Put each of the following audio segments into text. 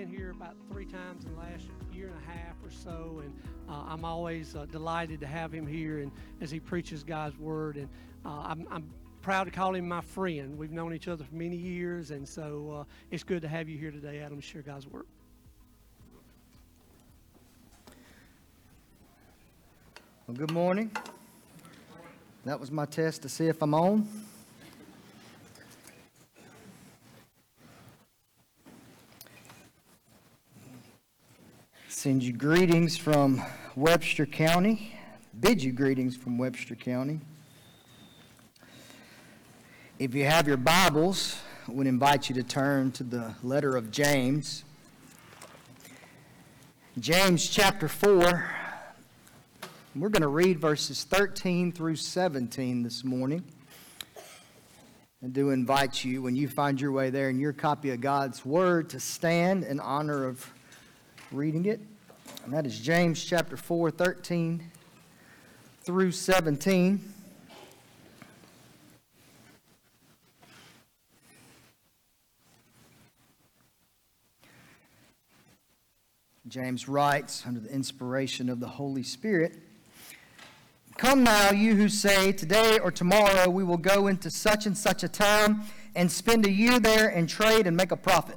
been here about three times in the last year and a half or so, and uh, I'm always uh, delighted to have him here and as he preaches God's word. And uh, I'm, I'm, proud to call him my friend. We've known each other for many years, and so uh, it's good to have you here today, Adam, to share God's word. Well, good morning. That was my test to see if I'm on. Send you greetings from Webster County. Bid you greetings from Webster County. If you have your Bibles, I would invite you to turn to the letter of James. James chapter 4. We're going to read verses 13 through 17 this morning. I do invite you, when you find your way there in your copy of God's Word, to stand in honor of reading it. And that is James chapter 4, 13 through 17. James writes, under the inspiration of the Holy Spirit Come now, you who say, Today or tomorrow we will go into such and such a town and spend a year there and trade and make a profit.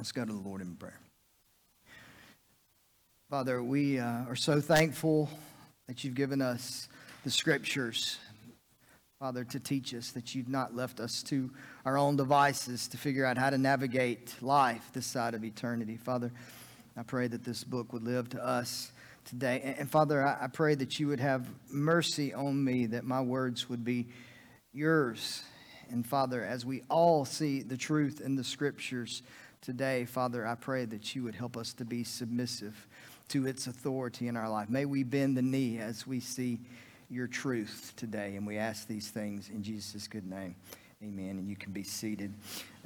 Let's go to the Lord in prayer. Father, we uh, are so thankful that you've given us the scriptures, Father, to teach us, that you've not left us to our own devices to figure out how to navigate life this side of eternity. Father, I pray that this book would live to us today. And, and Father, I, I pray that you would have mercy on me, that my words would be yours. And Father, as we all see the truth in the scriptures today, Father, I pray that you would help us to be submissive to its authority in our life. May we bend the knee as we see your truth today. And we ask these things in Jesus' good name. Amen. And you can be seated.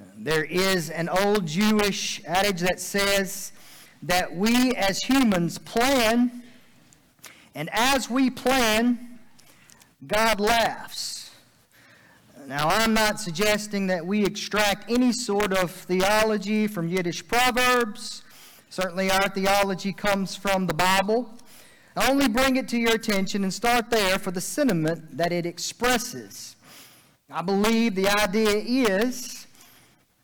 Uh, there is an old Jewish adage that says, that we as humans plan, and as we plan, God laughs. Now, I'm not suggesting that we extract any sort of theology from Yiddish proverbs. Certainly, our theology comes from the Bible. I only bring it to your attention and start there for the sentiment that it expresses. I believe the idea is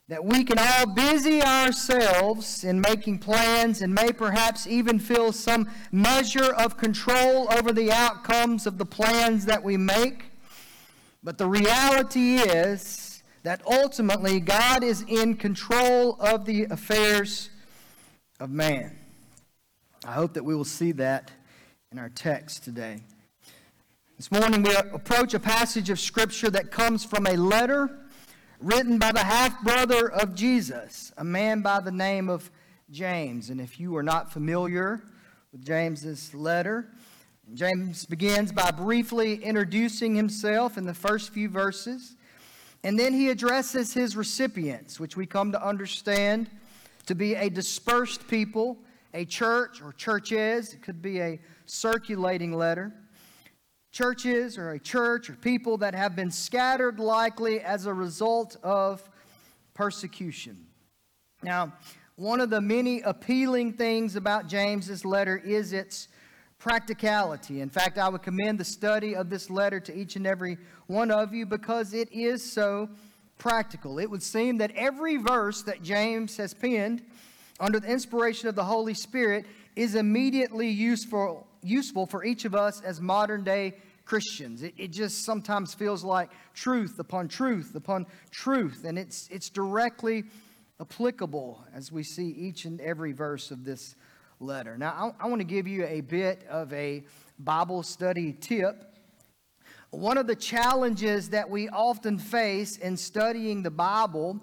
that we can all busy ourselves in making plans and may perhaps even feel some measure of control over the outcomes of the plans that we make. But the reality is that ultimately God is in control of the affairs of man. I hope that we will see that in our text today. This morning we approach a passage of Scripture that comes from a letter written by the half brother of Jesus, a man by the name of James. And if you are not familiar with James's letter, James begins by briefly introducing himself in the first few verses, and then he addresses his recipients, which we come to understand to be a dispersed people, a church or churches. It could be a circulating letter churches or a church or people that have been scattered likely as a result of persecution. Now, one of the many appealing things about James's letter is its practicality. In fact, I would commend the study of this letter to each and every one of you because it is so practical. It would seem that every verse that James has penned under the inspiration of the Holy Spirit is immediately useful useful for each of us as modern day Christians. It, it just sometimes feels like truth upon truth upon truth, and it's, it's directly applicable as we see each and every verse of this letter. Now, I, I want to give you a bit of a Bible study tip. One of the challenges that we often face in studying the Bible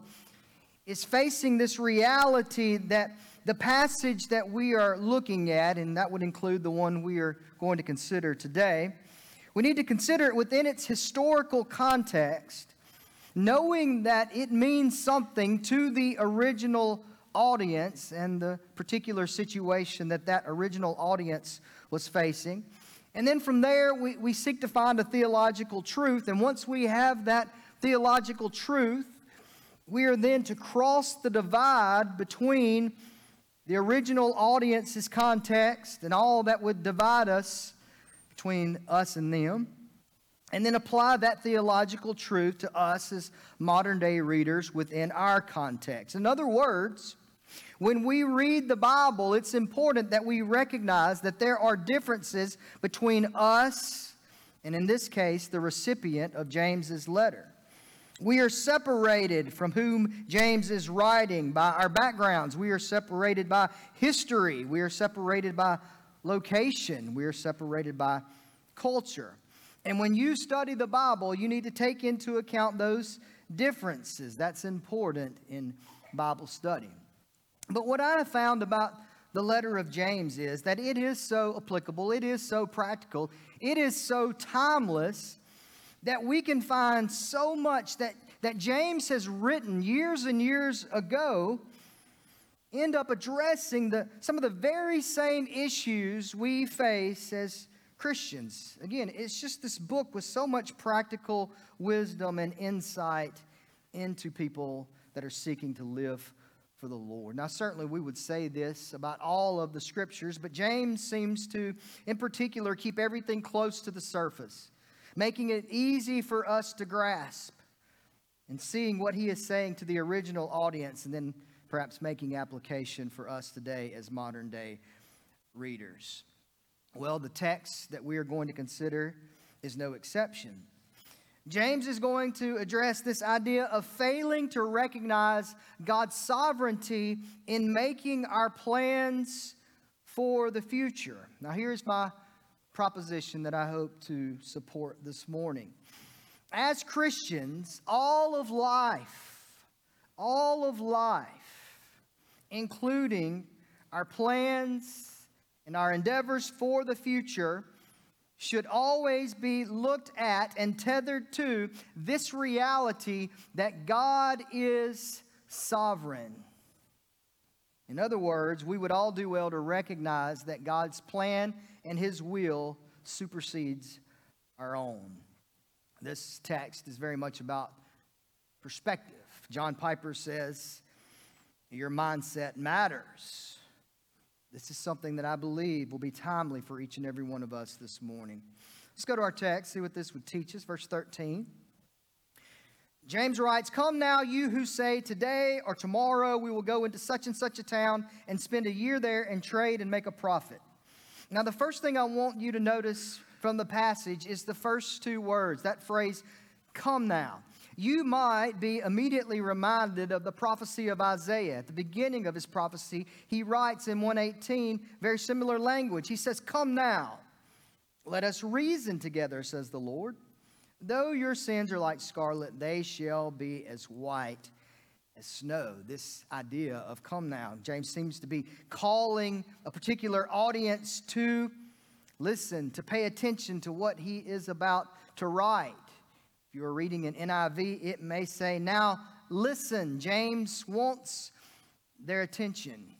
is facing this reality that the passage that we are looking at, and that would include the one we are going to consider today, we need to consider it within its historical context, knowing that it means something to the original audience and the particular situation that that original audience was facing. And then from there, we, we seek to find a theological truth. And once we have that theological truth, we are then to cross the divide between the original audience's context and all that would divide us between us and them, and then apply that theological truth to us as modern day readers within our context. In other words, when we read the Bible, it's important that we recognize that there are differences between us and, in this case, the recipient of James's letter. We are separated from whom James is writing by our backgrounds. We are separated by history. We are separated by location. We are separated by culture. And when you study the Bible, you need to take into account those differences. That's important in Bible study. But what I have found about the letter of James is that it is so applicable, it is so practical, it is so timeless that we can find so much that, that James has written years and years ago end up addressing the, some of the very same issues we face as Christians. Again, it's just this book with so much practical wisdom and insight into people that are seeking to live for the Lord. Now, certainly we would say this about all of the scriptures, but James seems to, in particular, keep everything close to the surface, making it easy for us to grasp and seeing what he is saying to the original audience, and then perhaps making application for us today as modern day readers. Well, the text that we are going to consider is no exception. James is going to address this idea of failing to recognize God's sovereignty in making our plans for the future. Now, here's my proposition that I hope to support this morning. As Christians, all of life, all of life, including our plans and our endeavors for the future, should always be looked at and tethered to this reality that God is sovereign. In other words, we would all do well to recognize that God's plan and his will supersedes our own. This text is very much about perspective. John Piper says, Your mindset matters. This is something that I believe will be timely for each and every one of us this morning. Let's go to our text, see what this would teach us. Verse 13. James writes, Come now, you who say, Today or tomorrow we will go into such and such a town and spend a year there and trade and make a profit. Now, the first thing I want you to notice from the passage is the first two words, that phrase, come now you might be immediately reminded of the prophecy of Isaiah. At the beginning of his prophecy, he writes in 118 very similar language. He says, Come now, let us reason together, says the Lord. Though your sins are like scarlet, they shall be as white as snow. This idea of come now. James seems to be calling a particular audience to listen, to pay attention to what he is about to write you are reading an NIV, it may say, Now listen, James wants their attention.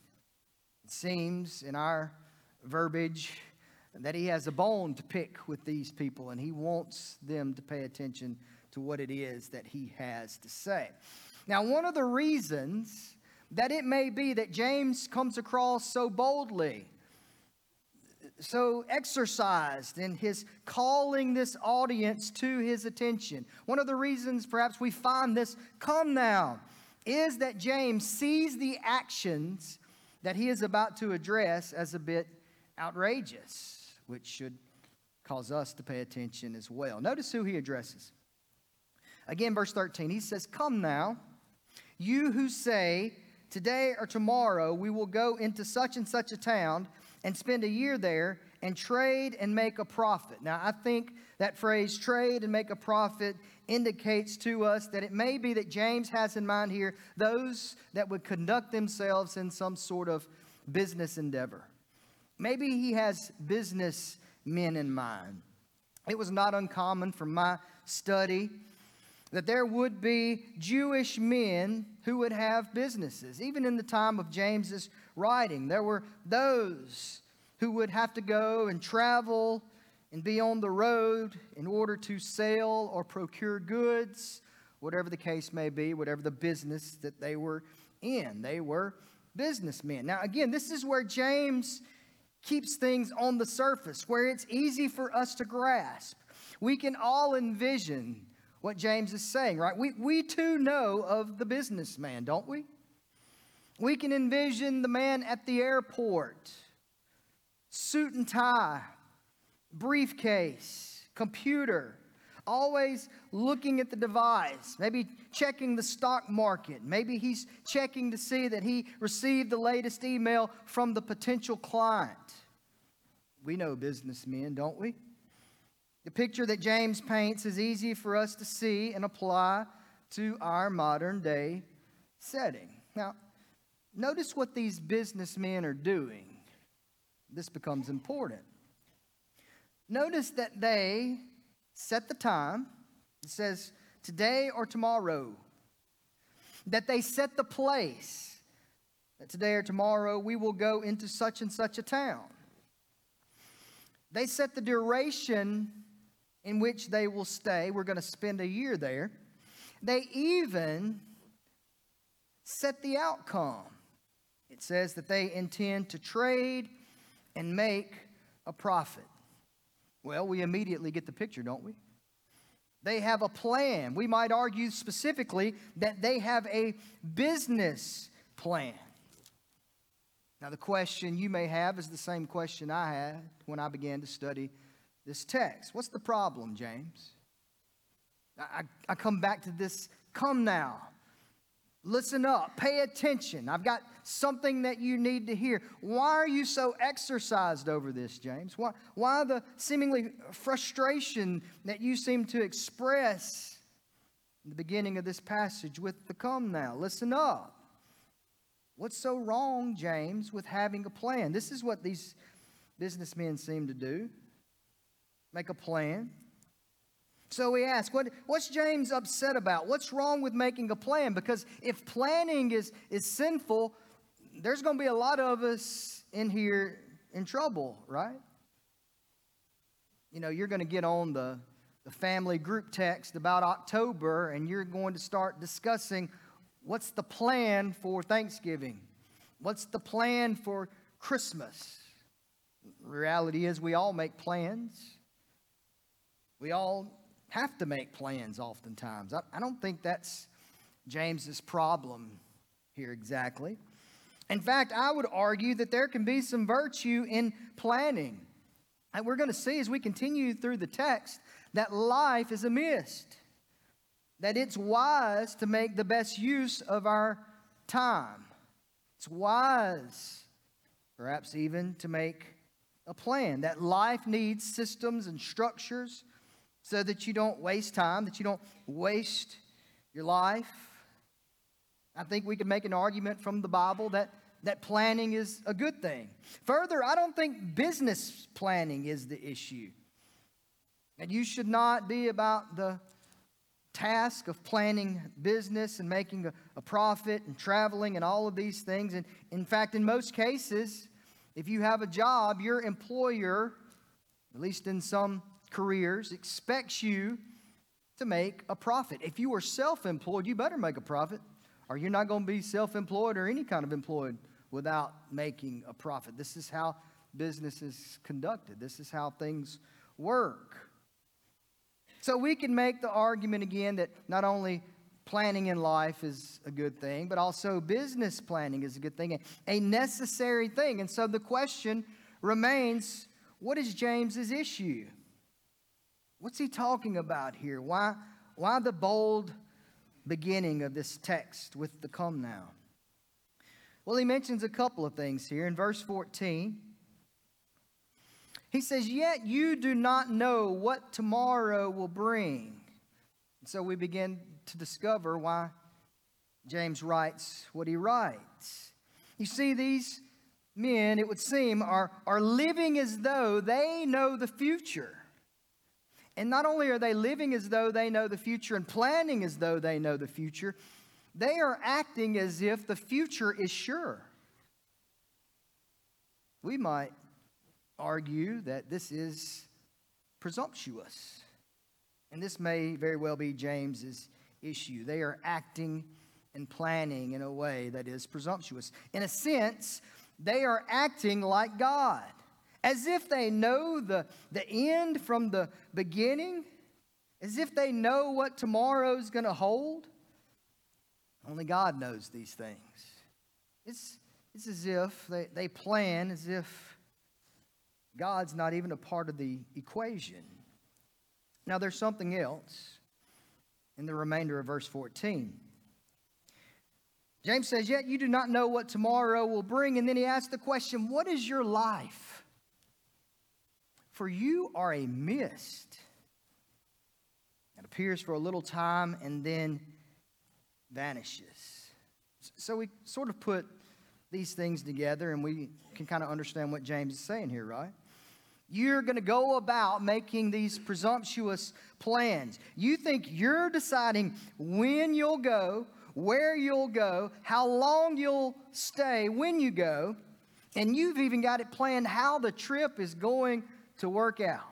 It seems in our verbiage that he has a bone to pick with these people and he wants them to pay attention to what it is that he has to say. Now, one of the reasons that it may be that James comes across so boldly so exercised in his calling this audience to his attention. One of the reasons perhaps we find this come now is that James sees the actions that he is about to address as a bit outrageous, which should cause us to pay attention as well. Notice who he addresses. Again, verse 13, he says, Come now, you who say, Today or tomorrow we will go into such and such a town and spend a year there and trade and make a profit. Now, I think that phrase, trade and make a profit, indicates to us that it may be that James has in mind here those that would conduct themselves in some sort of business endeavor. Maybe he has business men in mind. It was not uncommon from my study that there would be Jewish men who would have businesses. Even in the time of James's writing, there were those who would have to go and travel and be on the road in order to sell or procure goods, whatever the case may be, whatever the business that they were in. They were businessmen. Now, again, this is where James keeps things on the surface, where it's easy for us to grasp. We can all envision what James is saying, right? We, we too know of the businessman, don't we? We can envision the man at the airport, suit and tie, briefcase, computer, always looking at the device, maybe checking the stock market. Maybe he's checking to see that he received the latest email from the potential client. We know businessmen, don't we? The picture that James paints is easy for us to see and apply to our modern day setting. Now, notice what these businessmen are doing. This becomes important. Notice that they set the time. It says today or tomorrow. That they set the place. That today or tomorrow we will go into such and such a town. They set the duration in which they will stay. We're going to spend a year there. They even set the outcome. It says that they intend to trade and make a profit. Well, we immediately get the picture, don't we? They have a plan. We might argue specifically that they have a business plan. Now, the question you may have is the same question I had when I began to study this text. What's the problem, James? I, I come back to this come now. Listen up, pay attention. I've got something that you need to hear. Why are you so exercised over this, James? Why, why the seemingly frustration that you seem to express in the beginning of this passage with the come now? Listen up. What's so wrong, James, with having a plan? This is what these businessmen seem to do make a plan. So we ask, what, what's James upset about? What's wrong with making a plan? Because if planning is, is sinful, there's going to be a lot of us in here in trouble, right? You know, you're going to get on the, the family group text about October and you're going to start discussing what's the plan for Thanksgiving? What's the plan for Christmas? Reality is, we all make plans. We all have to make plans oftentimes. I, I don't think that's James's problem here exactly. In fact, I would argue that there can be some virtue in planning. And we're going to see as we continue through the text that life is a mist, that it's wise to make the best use of our time. It's wise, perhaps even, to make a plan, that life needs systems and structures so that you don't waste time, that you don't waste your life. I think we can make an argument from the Bible that, that planning is a good thing. Further, I don't think business planning is the issue. And you should not be about the task of planning business and making a, a, profit and traveling and all of these things. And in fact, in most cases, if you have a job, your employer, at least in some careers expects you to make a profit. If you are self employed, you better make a profit, or you're not going to be self employed or any kind of employed without making a profit. This is how business is conducted, this is how things work. So we can make the argument again that not only planning in life is a good thing, but also business planning is a good thing, a necessary thing. And so the question remains what is James's issue? What's he talking about here? Why, why the bold beginning of this text with the come now? Well, he mentions a couple of things here. In verse 14, He says, Yet you do not know what tomorrow will bring. And so we begin to discover why James writes what he writes. You see, these men, it would seem, are, are living as though they know the future. And not only are they living as though they know the future and planning as though they know the future, they are acting as if the future is sure. We might argue that this is presumptuous. And this may very well be James's issue. They are acting and planning in a way that is presumptuous. In a sense, they are acting like God, as if they know the, the end from the beginning, as if they know what tomorrow's going to hold. Only God knows these things. It's, it's as if they, they plan as if God's not even a part of the equation. Now, there's something else in the remainder of verse 14. James says, Yet you do not know what tomorrow will bring. And then he asks the question, What is your life? For you are a mist that appears for a little time and then vanishes. So we sort of put these things together and we can kind of understand what James is saying here, right? You're going to go about making these presumptuous plans. You think you're deciding when you'll go, where you'll go, how long you'll stay when you go, and you've even got it planned how the trip is going to work out.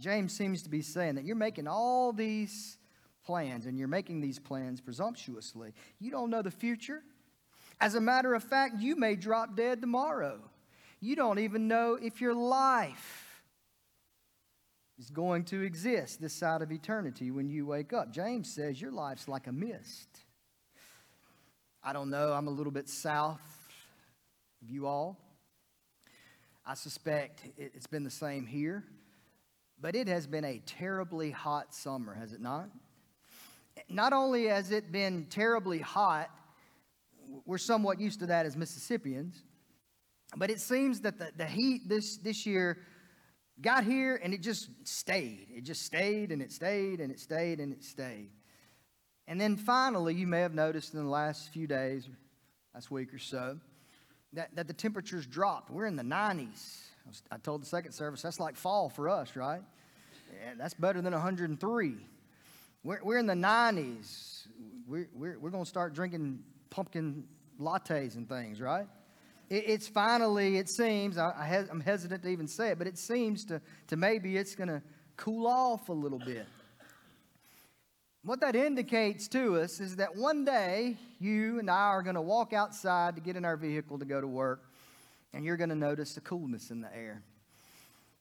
James seems to be saying that you're making all these plans and you're making these plans presumptuously. You don't know the future. As a matter of fact, you may drop dead tomorrow. You don't even know if your life is going to exist this side of eternity when you wake up. James says your life's like a mist. I don't know, I'm a little bit south of you all. I suspect it's been the same here, but it has been a terribly hot summer, has it not? Not only has it been terribly hot, we're somewhat used to that as Mississippians, but it seems that the, the heat this, this year got here and it just stayed. It just stayed and it stayed and it stayed and it stayed. And then finally, you may have noticed in the last few days, last week or so, that, that the temperatures dropped. We're in the 90s. I, told the second service, that's like fall for us, right? Yeah, that's better than 103. We're, we're in the 90s. We're, we're, we're going to start drinking pumpkin lattes and things, right? it's finally, it seems, I, am hesitant to even say it, but it seems to, to maybe it's going to cool off a little bit. What that indicates to us is that one day you and I are going to walk outside to get in our vehicle to go to work, and you're going to notice the coolness in the air.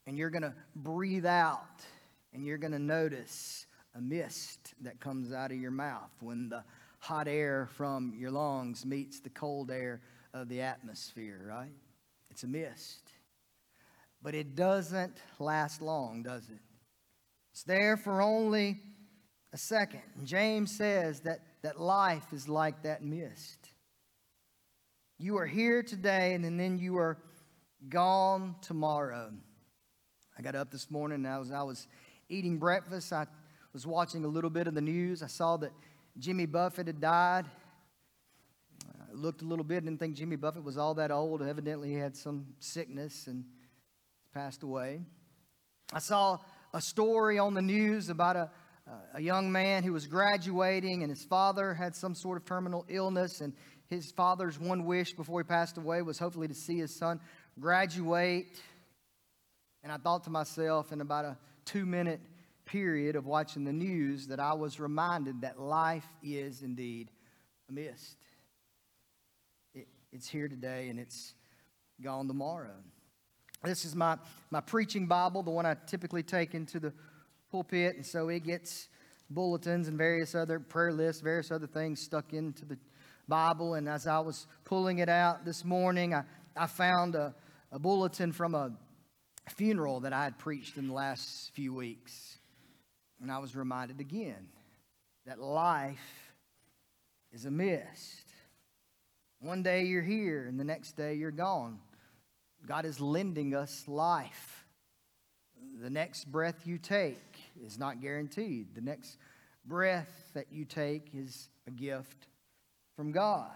And you're going to breathe out, and you're going to notice a mist that comes out of your mouth when the hot air from your lungs meets the cold air of the atmosphere, right? It's a mist. But it doesn't last long, does it? It's there for only a second. James says that, that life is like that mist. You are here today, and then you are gone tomorrow. I got up this morning and I was, I was eating breakfast. I was watching a little bit of the news. I saw that Jimmy Buffett had died I looked a little bit, didn't think Jimmy Buffett was all that old. Evidently, he had some sickness and passed away. I saw a story on the news about a, Uh, a young man who was graduating, and his father had some sort of terminal illness. And his father's one wish before he passed away was hopefully to see his son graduate. And I thought to myself, in about a two minute period of watching the news, that I was reminded that life is indeed a mist. It's here today and it's gone tomorrow. This is my, my preaching Bible, the one I typically take into the pulpit, and so it gets bulletins and various other prayer lists, various other things stuck into the Bible. And as I was pulling it out this morning, I, I found a, a bulletin from a funeral that I had preached in the last few weeks. And I was reminded again that life is a mist. One day you're here, and the next day you're gone. God is lending us life. The next breath you take is not guaranteed. The next breath that you take is a gift from God.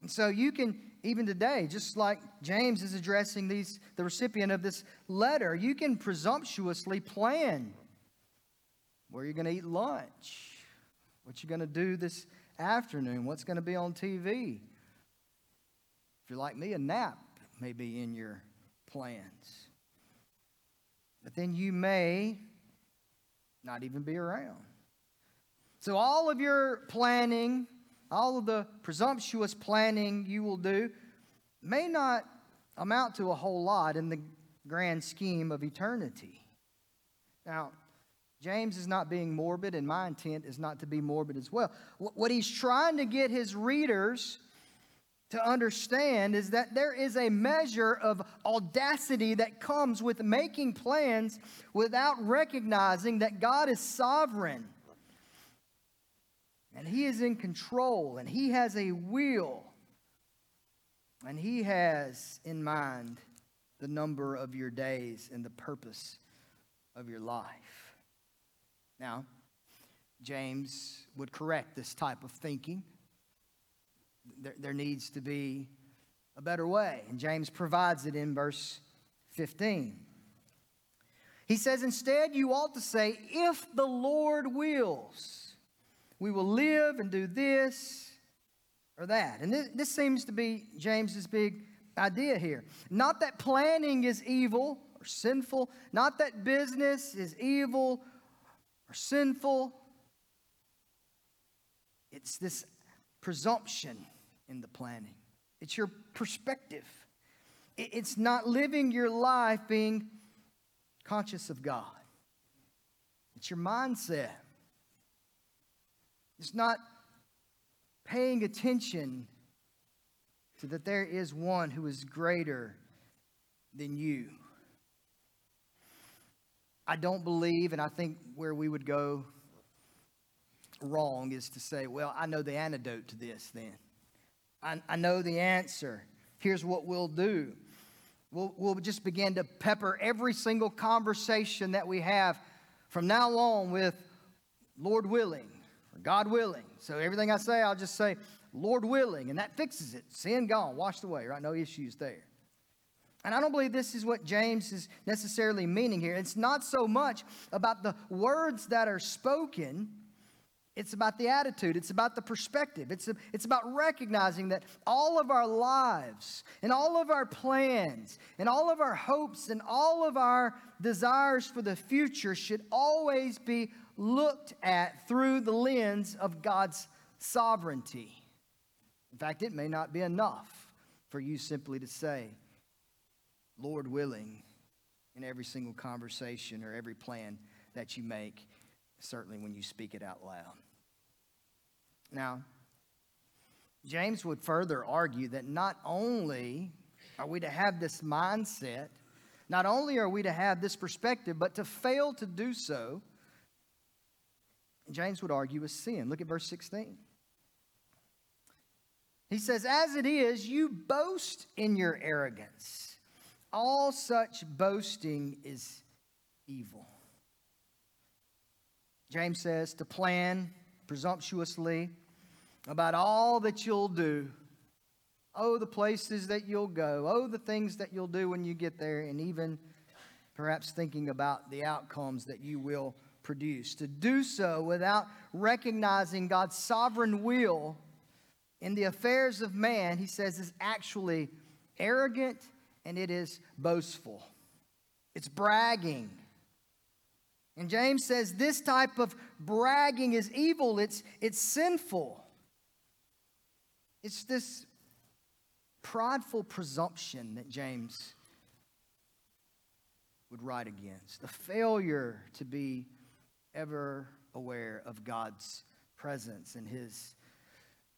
And so you can, even today, just like James is addressing these, the recipient of this letter, you can presumptuously plan where you're going to eat lunch, what you're going to do this afternoon, what's going to be on TV. If you're like me, a nap may be in your plans. But then you may not even be around. So, all of your planning, all of the presumptuous planning you will do, may not amount to a whole lot in the grand scheme of eternity. Now, James is not being morbid, and my intent is not to be morbid as well. What he's trying to get his readers to understand is that there is a measure of audacity that comes with making plans without recognizing that God is sovereign. And He is in control and He has a will. And He has in mind the number of your days and the purpose of your life. Now, James would correct this type of thinking there, there needs to be a better way. And James provides it in verse 15. He says, Instead, you ought to say, If the Lord wills, we will live and do this or that. And this, this seems to be James's big idea here. Not that planning is evil or sinful, not that business is evil or sinful. It's this presumption in the planning. It's your perspective. It's not living your life being conscious of God. It's your mindset. It's not paying attention to that there is one who is greater than you. I don't believe, and I think where we would go wrong is to say, well, I know the antidote to this then. I, I know the answer. Here's what we'll do. We'll, we'll just begin to pepper every single conversation that we have from now on with Lord willing or God willing. So everything I say, I'll just say, Lord willing, and that fixes it. Sin gone, washed away, right? No issues there. And I don't believe this is what James is necessarily meaning here. It's not so much about the words that are spoken it's about the attitude. It's about the perspective. It's, a, it's about recognizing that all of our lives and all of our plans and all of our hopes and all of our desires for the future should always be looked at through the lens of God's sovereignty. In fact, it may not be enough for you simply to say, Lord willing, in every single conversation or every plan that you make, certainly when you speak it out loud. Now, James would further argue that not only are we to have this mindset, not only are we to have this perspective, but to fail to do so, James would argue is sin. Look at verse 16. He says, As it is, you boast in your arrogance. All such boasting is evil. James says to plan presumptuously about all that you'll do. Oh, the places that you'll go. Oh, the things that you'll do when you get there, and even perhaps thinking about the outcomes that you will produce. To do so without recognizing God's sovereign will in the affairs of man, he says, is actually arrogant and it is boastful. It's bragging. And James says this type of bragging is evil, it's, it's sinful. It's this prideful presumption that James would write against, the failure to be ever aware of God's presence and his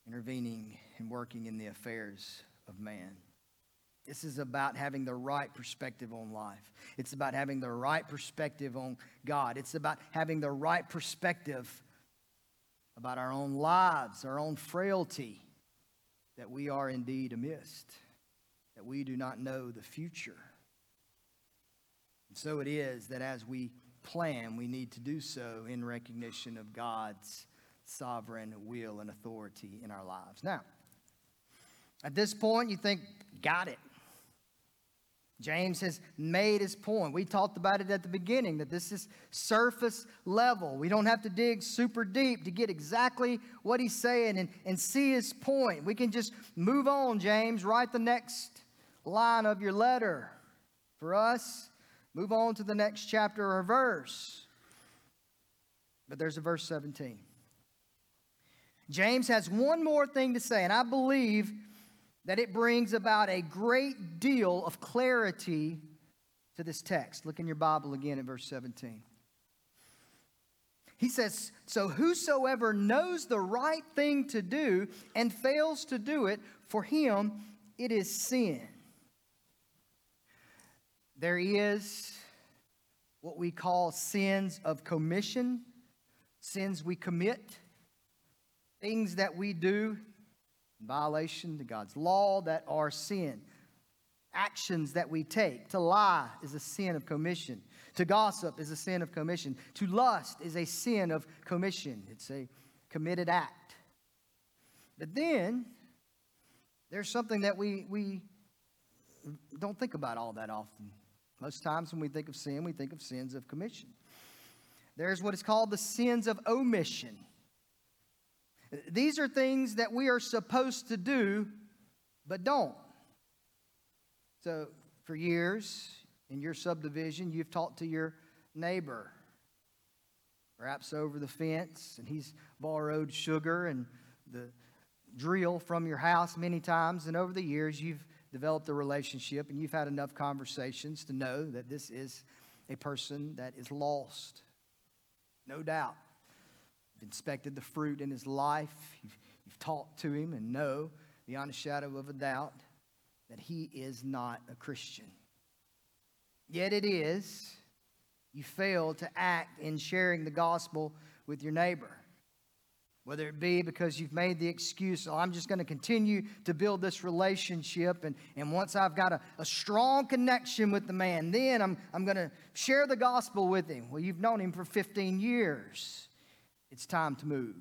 intervening and working in the affairs of man. This is about having the right perspective on life. It's about having the right perspective on God. It's about having the right perspective about our own lives, our own frailty, that we are indeed a mist. that we do not know the future. And so it is that as we plan, we need to do so in recognition of God's sovereign will and authority in our lives. Now, at this point, you think, got it. James has made his point. We talked about it at the beginning that this is surface level. We don't have to dig super deep to get exactly what he's saying and, and see his point. We can just move on, James. Write the next line of your letter. For us, move on to the next chapter or verse. But there's a verse 17. James has one more thing to say, and I believe that it brings about a great deal of clarity to this text. Look in your Bible again at verse 17. He says, So whosoever knows the right thing to do and fails to do it, for him it is sin. There is what we call sins of commission, sins we commit, things that we do violation to God's law that are sin. Actions that we take. To lie is a sin of commission. To gossip is a sin of commission. To lust is a sin of commission. It's a committed act. But then there's something that we, we don't think about all that often. Most times when we think of sin, we think of sins of commission. There's what is called the sins of omission. These are things that we are supposed to do, but don't. So, for years in your subdivision, you've talked to your neighbor, perhaps over the fence, and he's borrowed sugar and the drill from your house many times. And over the years, you've developed a relationship and you've had enough conversations to know that this is a person that is lost. No doubt. You've inspected the fruit in his life. You've, you've talked to him and know beyond a shadow of a doubt that he is not a Christian. Yet it is, you fail to act in sharing the gospel with your neighbor. Whether it be because you've made the excuse, oh, I'm just going to continue to build this relationship, and, and once I've got a, a strong connection with the man, then I'm, I'm going to share the gospel with him. Well, you've known him for 15 years it's time to move.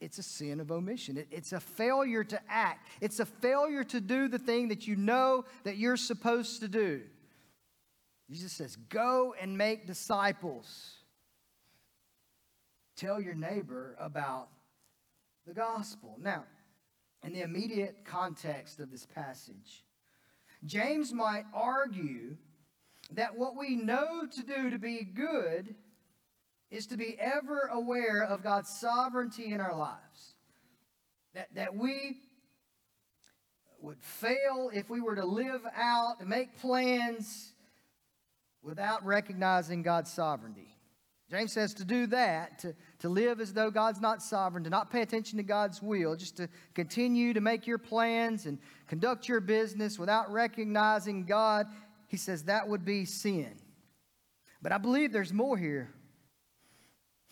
It's a sin of omission. It's a failure to act. It's a failure to do the thing that you know that you're supposed to do. Jesus says, Go and make disciples. Tell your neighbor about the gospel. Now, in the immediate context of this passage, James might argue that what we know to do to be good is to be ever aware of God's sovereignty in our lives. That, that we would fail if we were to live out and make plans without recognizing God's sovereignty. James says to do that, to, to live as though God's not sovereign, to not pay attention to God's will, just to continue to make your plans and conduct your business without recognizing God, he says that would be sin. But I believe there's more here.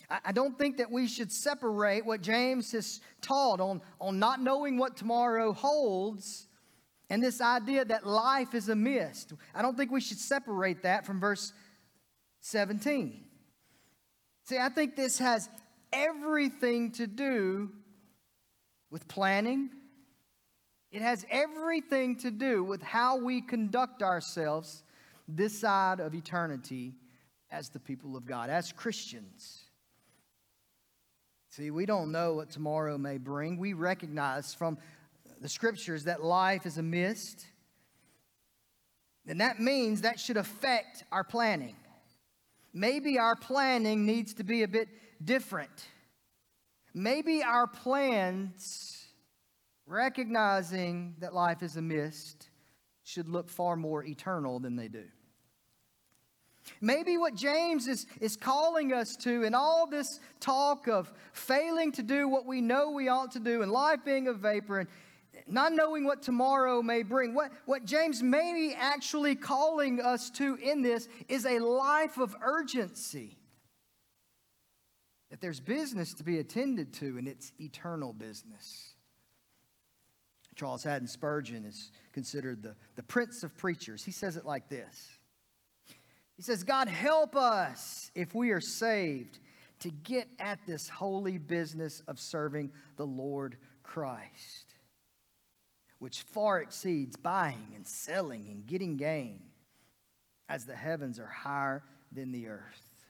I don't think that we should separate what James has taught on, on not knowing what tomorrow holds and this idea that life is a mist. I don't think we should separate that from verse 17. See, I think this has everything to do with planning. It has everything to do with how we conduct ourselves this side of eternity as the people of God, as Christians. See, we don't know what tomorrow may bring. We recognize from the scriptures that life is a mist. And that means that should affect our planning. Maybe our planning needs to be a bit different. Maybe our plans, recognizing that life is a mist, should look far more eternal than they do. Maybe what James is, is calling us to in all this talk of failing to do what we know we ought to do and life being a vapor and not knowing what tomorrow may bring, what, what James may be actually calling us to in this is a life of urgency. That there's business to be attended to, and it's eternal business. Charles Haddon Spurgeon is considered the, the prince of preachers. He says it like this He says, God help us if we are saved to get at this holy business of serving the Lord Christ, which far exceeds buying and selling and getting gain, as the heavens are higher than the earth.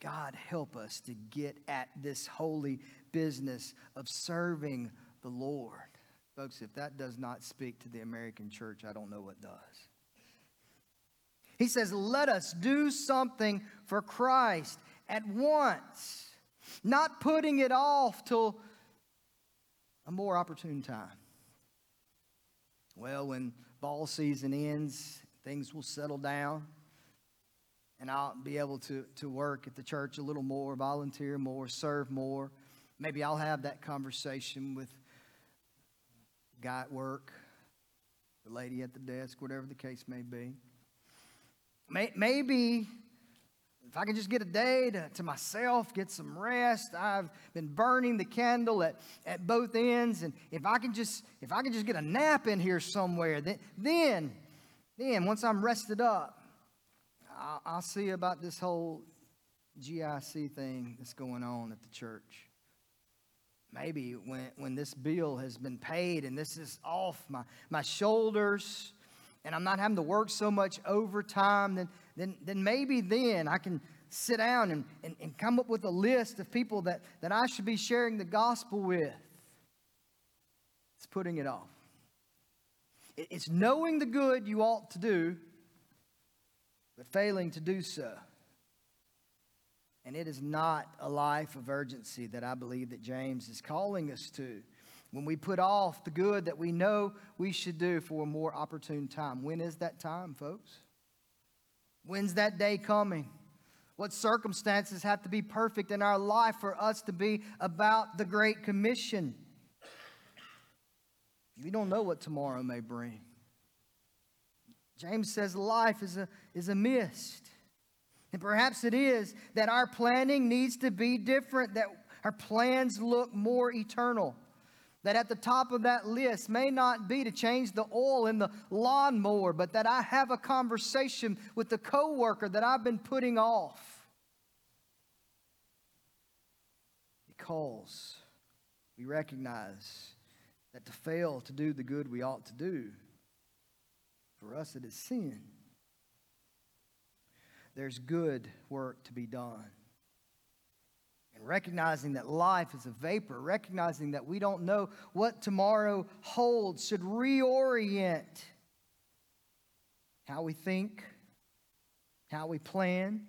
God help us to get at this holy business of serving the Lord. Folks, if that does not speak to the American church, I don't know what does. He says, Let us do something for Christ at once, not putting it off till a more opportune time. Well, when ball season ends, things will settle down, and I'll be able to, to work at the church a little more, volunteer more, serve more. Maybe I'll have that conversation with guy at work, the lady at the desk, whatever the case may be. Maybe if I can just get a day to, to myself, get some rest. I've been burning the candle at, at both ends. And if I can just if I can just get a nap in here somewhere, then then, then once I'm rested up, I'll, I'll see about this whole GIC thing that's going on at the church maybe when, when this bill has been paid and this is off my, my shoulders and I'm not having to work so much overtime, then, then, then maybe then I can sit down and, and, and come up with a list of people that, that I should be sharing the gospel with. It's putting it off. It's knowing the good you ought to do, but failing to do so. And it is not a life of urgency that I believe that James is calling us to. When we put off the good that we know we should do for a more opportune time. When is that time, folks? When's that day coming? What circumstances have to be perfect in our life for us to be about the Great Commission? We don't know what tomorrow may bring. James says life is a, is a mist. And perhaps it is that our planning needs to be different, that our plans look more eternal. That at the top of that list may not be to change the oil in the lawnmower, but that I have a conversation with the coworker that I've been putting off. Because we recognize that to fail to do the good we ought to do, for us it is sin there's good work to be done. And recognizing that life is a vapor, recognizing that we don't know what tomorrow holds, should reorient how we think, how we plan,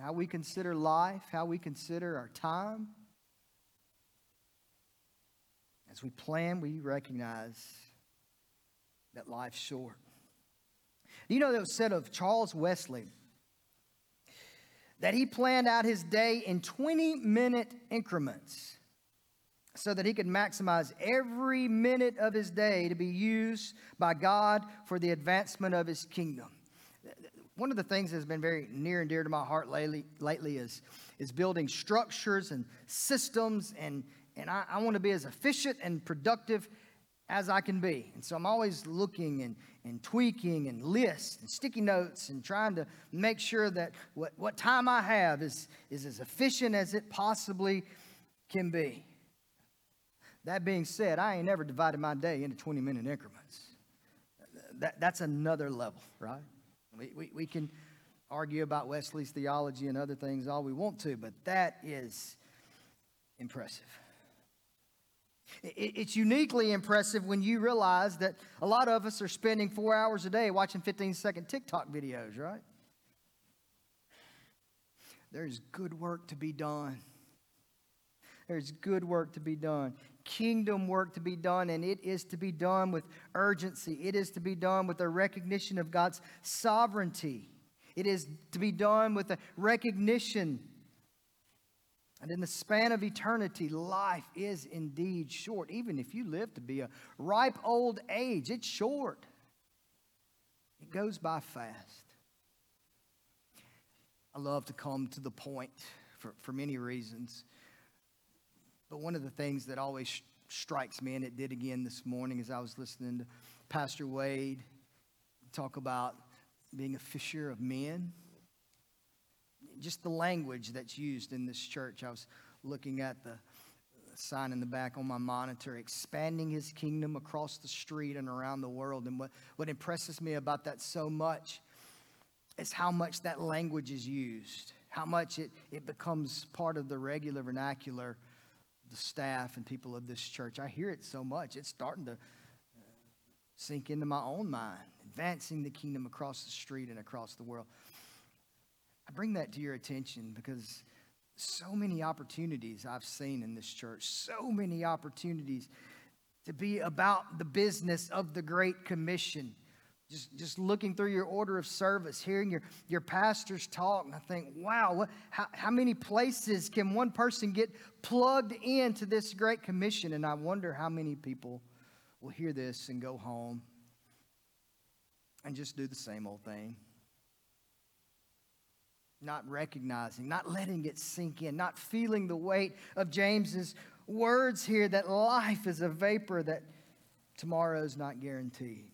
how we consider life, how we consider our time. As we plan, we recognize that life's short. You know, that was said of Charles Wesley that he planned out his day in 20 minute increments so that he could maximize every minute of his day to be used by God for the advancement of his kingdom. One of the things that's been very near and dear to my heart lately, lately is, is building structures and systems, and, and I, I want to be as efficient and productive as I can be. And so I'm always looking and, and tweaking and lists and sticky notes and trying to make sure that what, what time I have is, is as efficient as it possibly can be. That being said, I ain't ever divided my day into 20 minute increments. That, that's another level, right? We, we, we can argue about Wesley's theology and other things all we want to, but that is impressive. It's uniquely impressive when you realize that a lot of us are spending four hours a day watching 15 second TikTok videos, right? There's good work to be done. There's good work to be done, kingdom work to be done, and it is to be done with urgency. It is to be done with a recognition of God's sovereignty. It is to be done with a recognition and in the span of eternity, life is indeed short. Even if you live to be a ripe old age, it's short. It goes by fast. I love to come to the point for, for many reasons. But one of the things that always strikes me, and it did again this morning as I was listening to Pastor Wade talk about being a fisher of men. Just the language that's used in this church. I was looking at the sign in the back on my monitor, expanding his kingdom across the street and around the world. And what, what impresses me about that so much is how much that language is used, how much it, it becomes part of the regular vernacular, the staff and people of this church. I hear it so much, it's starting to uh, sink into my own mind, advancing the kingdom across the street and across the world. I bring that to your attention because so many opportunities I've seen in this church, so many opportunities to be about the business of the Great Commission. Just, just looking through your order of service, hearing your, your pastors talk, and I think, wow, what, how, how many places can one person get plugged into this Great Commission? And I wonder how many people will hear this and go home and just do the same old thing not recognizing, not letting it sink in, not feeling the weight of James's words here that life is a vapor that tomorrow's not guaranteed.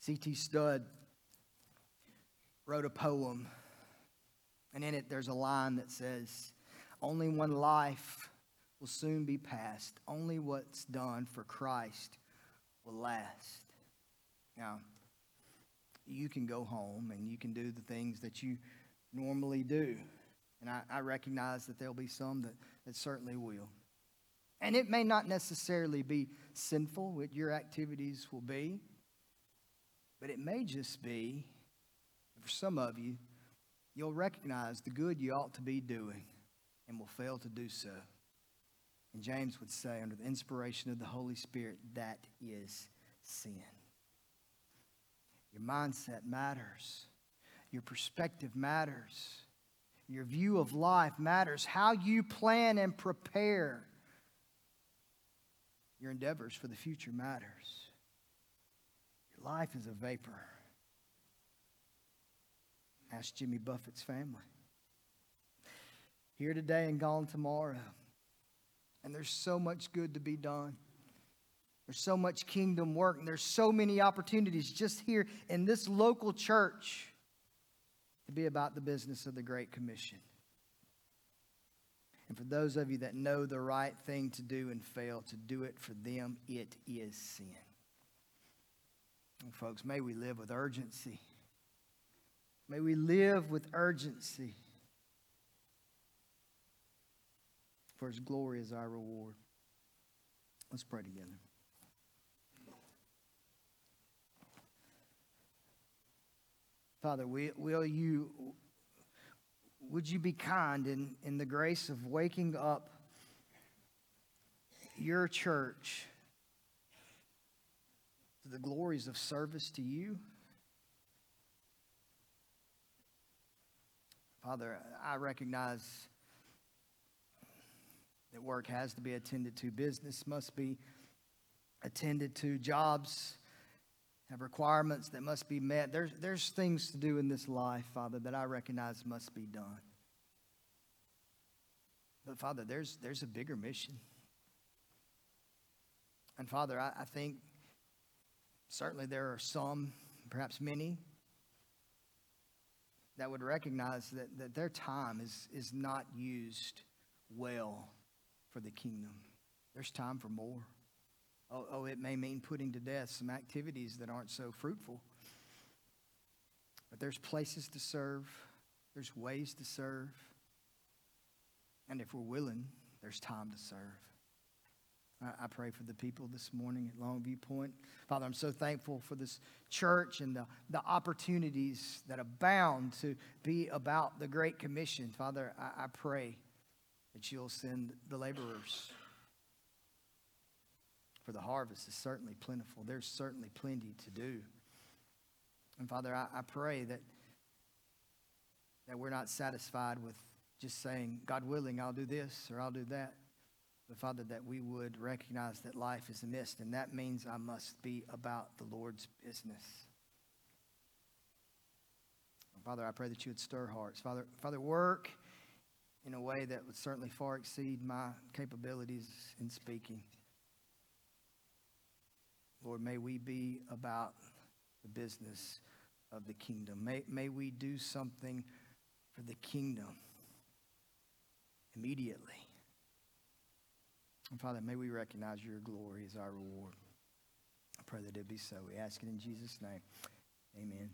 C.T. Studd wrote a poem, and in it there's a line that says, Only one life will soon be past, only what's done for Christ will last. Now, you can go home and you can do the things that you normally do. And I, I recognize that there'll be some that, that certainly will. And it may not necessarily be sinful, what your activities will be, but it may just be, for some of you, you'll recognize the good you ought to be doing and will fail to do so. And James would say, under the inspiration of the Holy Spirit, that is sin. Your mindset matters. Your perspective matters. Your view of life matters. How you plan and prepare your endeavors for the future matters. Your life is a vapor. Ask Jimmy Buffett's family. Here today and gone tomorrow. And there's so much good to be done. There's so much kingdom work, and there's so many opportunities just here in this local church to be about the business of the Great Commission. And for those of you that know the right thing to do and fail to do it for them, it is sin. And folks, may we live with urgency. May we live with urgency. For his glory is our reward. Let's pray together. Father, will you, would you be kind in, in the grace of waking up your church to the glories of service to you? Father, I recognize that work has to be attended to, business must be attended to, jobs have requirements that must be met. There's, there's things to do in this life, Father, that I recognize must be done. But, Father, there's, there's a bigger mission. And, Father, I, I think certainly there are some, perhaps many, that would recognize that, that their time is, is not used well for the kingdom. There's time for more. Oh, oh, it may mean putting to death some activities that aren't so fruitful. But there's places to serve, there's ways to serve. And if we're willing, there's time to serve. I, pray for the people this morning at Longview Point. Father, I'm so thankful for this church and the, the opportunities that abound to be about the Great Commission. Father, I, I pray that you'll send the laborers for the harvest is certainly plentiful. There's certainly plenty to do. And Father, I, I pray that, that we're not satisfied with just saying, God willing, I'll do this or I'll do that. But Father, that we would recognize that life is a mist, and that means I must be about the Lord's business. Father, I pray that you would stir hearts. Father, Father, work in a way that would certainly far exceed my capabilities in speaking. Lord, may we be about the business of the kingdom. May, may we do something for the kingdom immediately. And Father, may we recognize your glory as our reward. I pray that it be so. We ask it in Jesus' name. Amen.